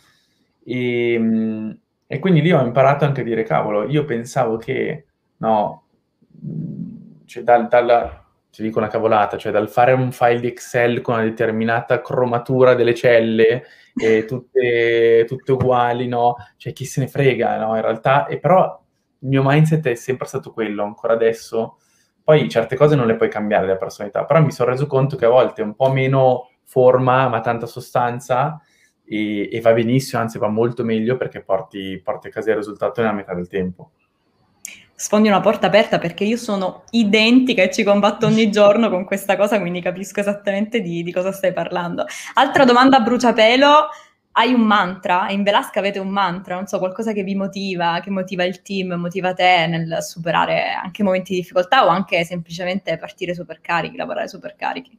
E, mh, e quindi lì ho imparato anche a dire, cavolo, io pensavo che no, cioè dal, dalla, ti dico una cavolata, cioè dal fare un file di Excel con una determinata cromatura delle celle, e tutte, tutte uguali, no? Cioè chi se ne frega, no? In realtà, e però il mio mindset è sempre stato quello, ancora adesso. Poi certe cose non le puoi cambiare la personalità, però mi sono reso conto che a volte è un po' meno forma, ma tanta sostanza, e, e va benissimo, anzi va molto meglio perché porti, porti a casa il risultato nella metà del tempo sfondi una porta aperta perché io sono identica e ci combatto ogni giorno con questa cosa, quindi capisco esattamente di, di cosa stai parlando. Altra domanda a bruciapelo, hai un mantra? In Velasca avete un mantra, non so, qualcosa che vi motiva, che motiva il team, motiva te nel superare anche momenti di difficoltà o anche semplicemente partire super carichi, lavorare super carichi?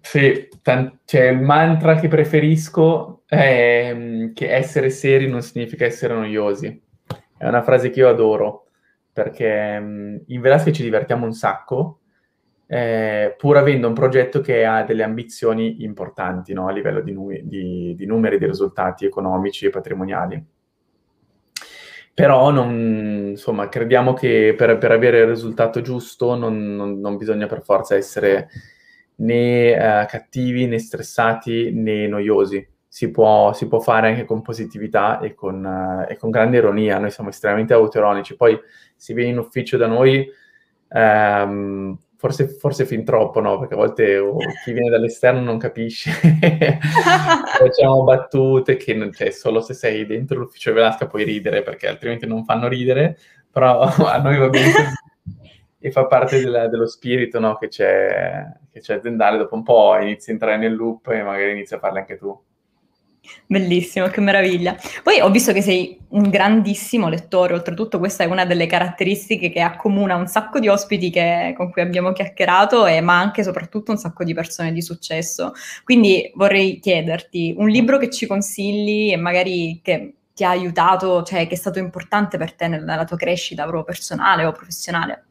Sì, t- cioè il mantra che preferisco è mm, che essere seri non significa essere noiosi. È una frase che io adoro perché mm, in Velasquez ci divertiamo un sacco, eh, pur avendo un progetto che ha delle ambizioni importanti no? a livello di, nu- di, di, numeri, di risultati economici e patrimoniali. Però non, insomma, crediamo che per, per, avere il risultato giusto non, non, non bisogna per forza essere né uh, cattivi, né stressati, né noiosi. Si può, si può, fare anche con positività e con, uh, e con grande ironia. Noi siamo estremamente autoironici. Poi si viene in ufficio da noi, um, forse, forse, fin troppo, no? Perché a volte oh, chi viene dall'esterno non capisce. Facciamo battute che cioè, solo se sei dentro l'ufficio Velasca puoi ridere, perché altrimenti non fanno ridere. Però a noi va bene così e fa parte della, dello spirito no, che, c'è, che, c'è, aziendale. Dopo un po' inizi a entrare nel loop e magari inizi a farle anche tu. Bellissimo, che meraviglia. Poi ho visto che sei un grandissimo lettore, oltretutto questa è una delle caratteristiche che accomuna un sacco di ospiti che, con cui abbiamo chiacchierato, e, ma anche e soprattutto un sacco di persone di successo. Quindi vorrei chiederti un libro che ci consigli e magari che ti ha aiutato, cioè che è stato importante per te nella tua crescita proprio personale o professionale.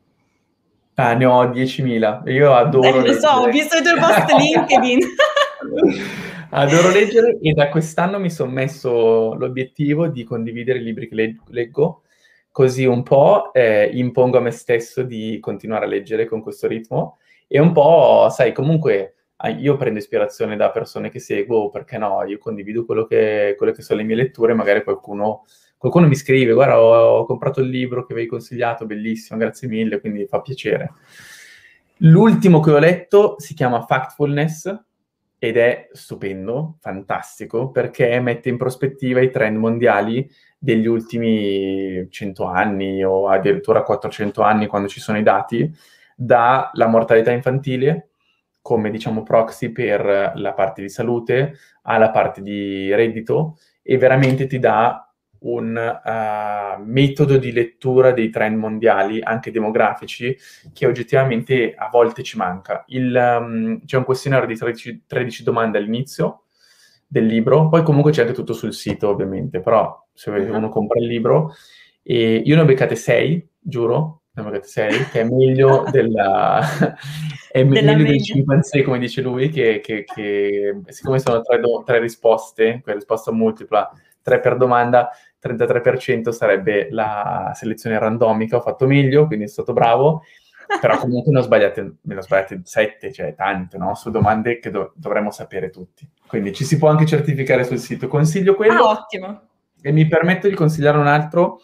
Ah, ne ho 10.000. Io adoro eh, Lo so, ho visto i tuoi post LinkedIn. adoro leggere e da quest'anno mi sono messo l'obiettivo di condividere i libri che leg- leggo, così un po' eh, impongo a me stesso di continuare a leggere con questo ritmo e un po', sai, comunque io prendo ispirazione da persone che seguo, perché no, io condivido quello che, quello che sono le mie letture, magari qualcuno qualcuno mi scrive, guarda, ho, ho comprato il libro che avevi consigliato, bellissimo, grazie mille, quindi fa piacere. L'ultimo che ho letto si chiama Factfulness ed è stupendo, fantastico, perché mette in prospettiva i trend mondiali degli ultimi 100 anni o addirittura 400 anni quando ci sono i dati, dalla mortalità infantile come diciamo proxy per la parte di salute alla parte di reddito e veramente ti dà un uh, metodo di lettura dei trend mondiali, anche demografici, che oggettivamente a volte ci manca. Il, um, c'è un questionario di 13, 13, domande all'inizio del libro, poi comunque c'è anche tutto sul sito ovviamente, però se uno compra il libro, e io ne ho beccate 6, giuro, ne ho beccate 6, che è meglio della... è meglio del scimpanzé, come dice lui, che, che, che siccome sono tre, do, tre risposte, quella risposta multipla, tre per domanda, 33% sarebbe la selezione randomica, ho fatto meglio, quindi sono stato bravo, però comunque ne ho sbagliate, ne ho sbagliate 7, cioè tante, no? Su domande che do- dovremmo sapere tutti. Quindi ci si può anche certificare sul sito. Consiglio quello. Ah, ottimo. E mi permetto di consigliare un altro,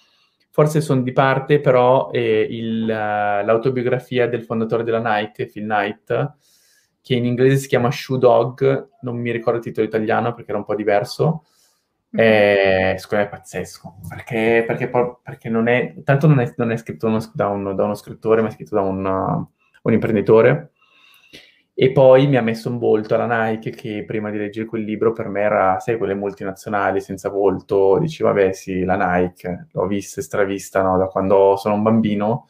forse sono di parte, però è il, uh, l'autobiografia del fondatore della Nike, Phil Knight, che in inglese si chiama Shoe Dog, non mi ricordo il titolo italiano perché era un po' diverso, è, secondo me è pazzesco, perché, perché, perché non è, tanto non è, non è scritto uno, da, un, da, uno scrittore, ma è scritto da un, un, imprenditore. E poi mi ha messo un volto alla Nike che prima di leggere quel libro per me era, sai, quelle multinazionali senza volto, dici vabbè sì, la Nike, l'ho vista e stravista no? da quando sono un bambino.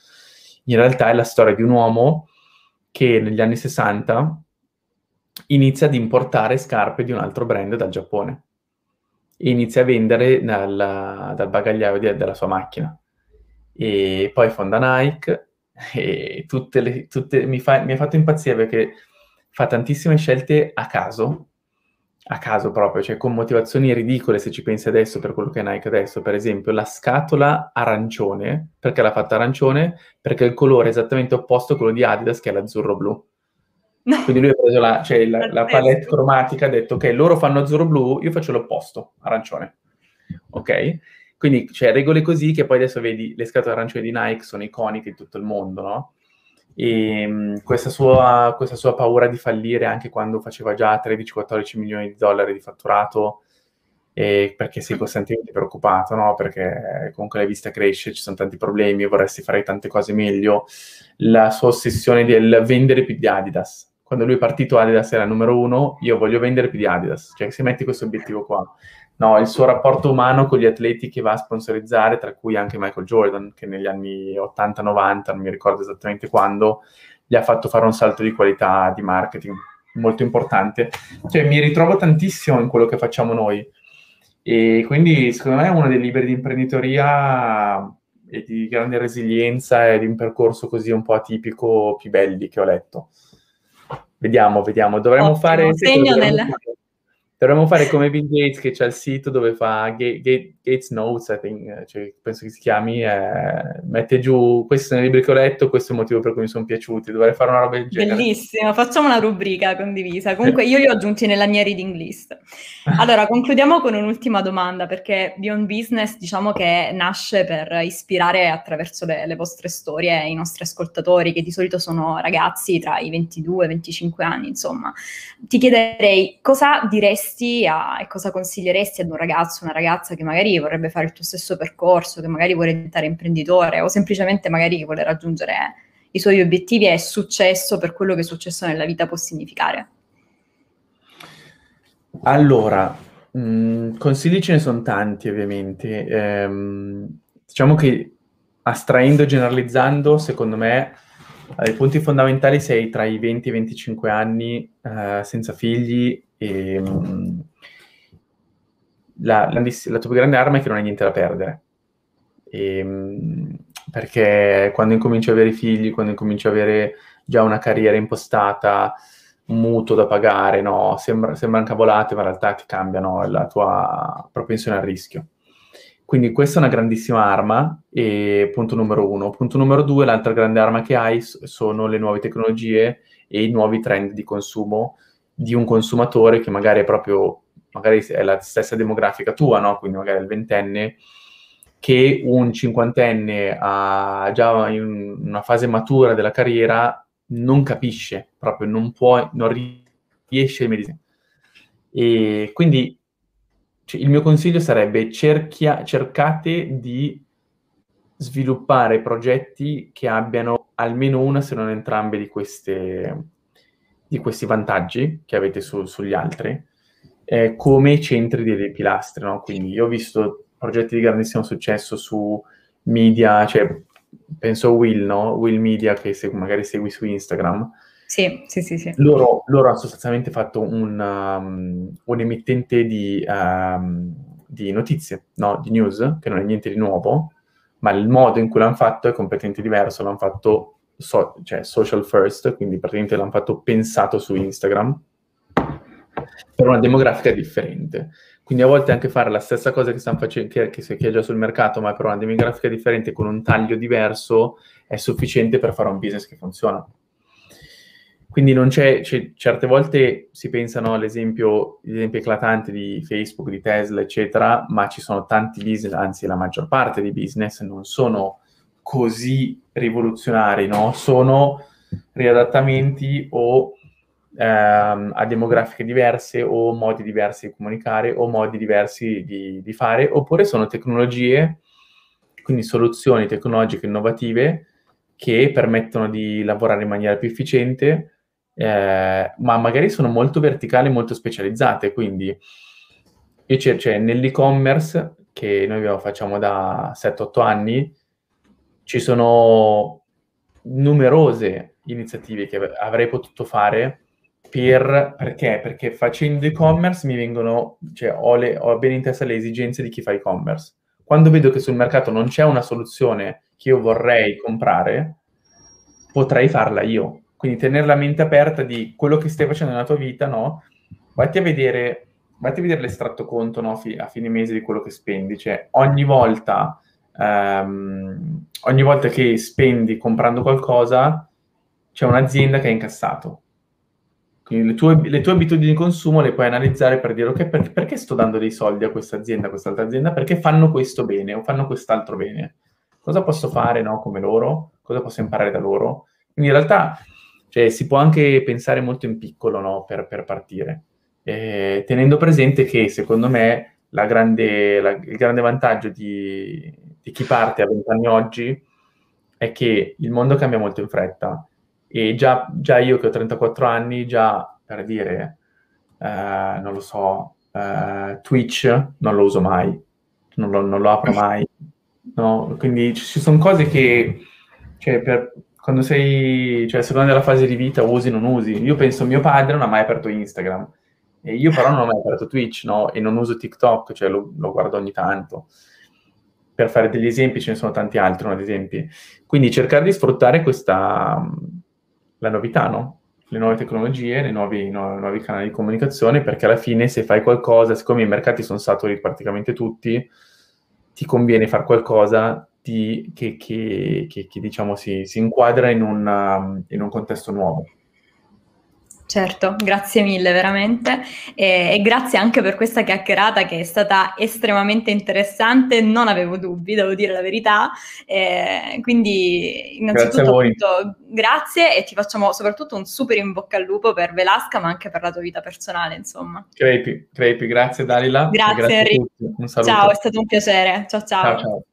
In realtà è la storia di un uomo che negli anni 60 inizia ad importare scarpe di un altro brand dal Giappone inizia a vendere dal, dal bagagliaio di, della sua macchina. E poi fonda Nike e tutte le, tutte, mi, fa, mi ha fatto impazzire perché fa tantissime scelte a caso, a caso proprio, cioè con motivazioni ridicole se ci pensi adesso per quello che è Nike adesso. Per esempio, la scatola arancione, perché l'ha fatta arancione? Perché il colore è esattamente opposto a quello di Adidas che è l'azzurro blu. Quindi lui ha preso la, cioè, la, la palette cromatica, ha detto ok, loro fanno azzurro-blu, io faccio l'opposto, arancione. Ok? Quindi c'è cioè, regole così che poi adesso vedi le scatole arancioni di Nike sono iconiche in tutto il mondo, no? E mh, questa, sua, questa sua paura di fallire anche quando faceva già 13-14 milioni di dollari di fatturato, e perché sei costantemente preoccupato, no? Perché comunque la vista cresce, ci sono tanti problemi, vorresti fare tante cose meglio. La sua ossessione del vendere più di Adidas, quando lui è partito Adidas era numero uno, io voglio vendere più di Adidas, cioè se metti questo obiettivo qua. No, il suo rapporto umano con gli atleti che va a sponsorizzare, tra cui anche Michael Jordan, che negli anni 80-90, non mi ricordo esattamente quando, gli ha fatto fare un salto di qualità di marketing molto importante. Cioè mi ritrovo tantissimo in quello che facciamo noi. E quindi secondo me è uno dei libri di imprenditoria e di grande resilienza e di un percorso così un po' atipico più belli che ho letto. Vediamo, vediamo. Dovremmo Ottimo, fare... Segno nel... Fare, Dovremmo fare come Bill Gates che c'è il sito dove fa Ga- Ga- Gates Notes, think, cioè, penso che si chiami, eh, mette giù, questi sono i libri che ho letto, questo è il motivo per cui mi sono piaciuti, dovrei fare una roba del genere. Bellissimo, facciamo una rubrica condivisa. Comunque io li ho aggiunti nella mia reading list. Allora, concludiamo con un'ultima domanda, perché Beyond Business diciamo che nasce per ispirare attraverso le, le vostre storie i nostri ascoltatori, che di solito sono ragazzi tra i 22 e i 25 anni, insomma. Ti chiederei cosa diresti diresti a, e cosa consiglieresti ad un ragazzo, una ragazza che magari vorrebbe fare il tuo stesso percorso, che magari vuole diventare imprenditore o semplicemente magari vuole raggiungere i suoi obiettivi e successo per quello che successo nella vita può significare? Allora, mh, mm, consigli ce ne sono tanti ovviamente. Ehm, diciamo che astraendo e generalizzando, secondo me, i punti fondamentali sei tra i 20 e i 25 anni, eh, senza figli e, ehm, la, la, la, tua più grande arma è che non hai niente da perdere. E, ehm, perché quando incominci a avere figli, quando incominci a avere già una carriera impostata, un mutuo da pagare, no? Sembra, sembrano cavolate, ma in realtà ti cambiano la tua propensione al rischio. Quindi questa è una grandissima arma, e punto numero uno. Punto numero due, l'altra grande arma che hai sono le nuove tecnologie e i nuovi trend di consumo di un consumatore che magari è proprio, magari è la stessa demografica tua, no? Quindi magari è il ventenne, che un cinquantenne ha già in una fase matura della carriera non capisce, proprio non può, non riesce a meditare. E quindi cioè, il mio consiglio sarebbe cerchia, cercate di sviluppare progetti che abbiano almeno una, se non entrambe di queste, di questi vantaggi che avete su, sugli altri eh, come centri dei pilastri. No? Quindi io ho visto progetti di grandissimo successo su media, cioè penso a Will, no? Will Media che se, magari segui su Instagram. Sì, sì, sì. sì. Loro, loro hanno sostanzialmente fatto un, um, un emittente di, um, di notizie, no? di news, che non è niente di nuovo, ma il modo in cui l'hanno fatto è completamente diverso. L'hanno fatto so, cioè social first, quindi praticamente l'hanno fatto pensato su Instagram, per una demografica differente. Quindi a volte anche fare la stessa cosa che, stanno facendo, che, che, che è già sul mercato, ma per una demografica differente con un taglio diverso è sufficiente per fare un business che funziona. Quindi non c'è, c'è certe volte si pensano all'esempio, l'esempio eclatante di Facebook, di Tesla, eccetera, ma ci sono tanti business, anzi la maggior parte dei business non sono così rivoluzionari, no? Sono riadattamenti o ehm, a demografiche diverse o modi diversi di comunicare o modi diversi di, di fare, oppure sono tecnologie, quindi soluzioni tecnologiche innovative che permettono di lavorare in maniera più efficiente, eh, ma magari sono molto verticali, molto specializzate. Quindi io cioè, nell'e-commerce, che noi facciamo da 7-8 anni, ci sono numerose iniziative che avrei potuto fare per, perché? Perché facendo e-commerce mi vengono, cioè ho, le, ho bene in testa le esigenze di chi fa e-commerce. Quando vedo che sul mercato non c'è una soluzione che io vorrei comprare, potrei farla io. Quindi tenere la mente aperta di quello che stai facendo nella tua vita, no? Vatti a vedere, vatti a vedere l'estratto conto no? a fine mese di quello che spendi. Cioè, ogni volta um, ogni volta che spendi comprando qualcosa, c'è un'azienda che ha incassato. Quindi le tue, le tue, abitudini di consumo le puoi analizzare per dire, ok, per, perché sto dando dei soldi a questa azienda, a quest'altra azienda? Perché fanno questo bene o fanno quest'altro bene? Cosa posso fare no, come loro? Cosa posso imparare da loro? Quindi in realtà cioè, si può anche pensare molto in piccolo no, per, per, partire, eh, tenendo presente che secondo me grande, la, il grande vantaggio di, di chi parte a 20 anni oggi è che il mondo cambia molto in fretta. E già, già io che ho 34 anni, già per dire, eh, non lo so, eh, Twitch non lo uso mai, non lo, non lo apro mai, no? Quindi ci sono cose che, cioè, per, quando sei, cioè, secondo della fase di vita, usi o non usi. Io penso, mio padre non ha mai aperto Instagram, e io però non ho mai aperto Twitch, no? E non uso TikTok, cioè lo, lo guardo ogni tanto per fare degli esempi, ce ne sono tanti altri, no, ad esempi. Quindi cercare di sfruttare questa, la novità, no? le nuove tecnologie, i nuovi, nuovi, nuovi, canali di comunicazione, perché alla fine se fai qualcosa, siccome i mercati sono saturi praticamente tutti, ti conviene fare qualcosa di, che, che, che, che, diciamo si, si inquadra in, una, in un contesto nuovo. Certo, grazie mille veramente e, e, grazie anche per questa chiacchierata che è stata estremamente interessante, non avevo dubbi, devo dire la verità, e quindi innanzitutto grazie, appunto, grazie e ti facciamo soprattutto un super in bocca al lupo per Velasca ma anche per la tua vita personale insomma. Crepi, crepi, grazie Dalila. Grazie, grazie Un saluto. Ciao, è stato un piacere, ciao ciao. ciao, ciao.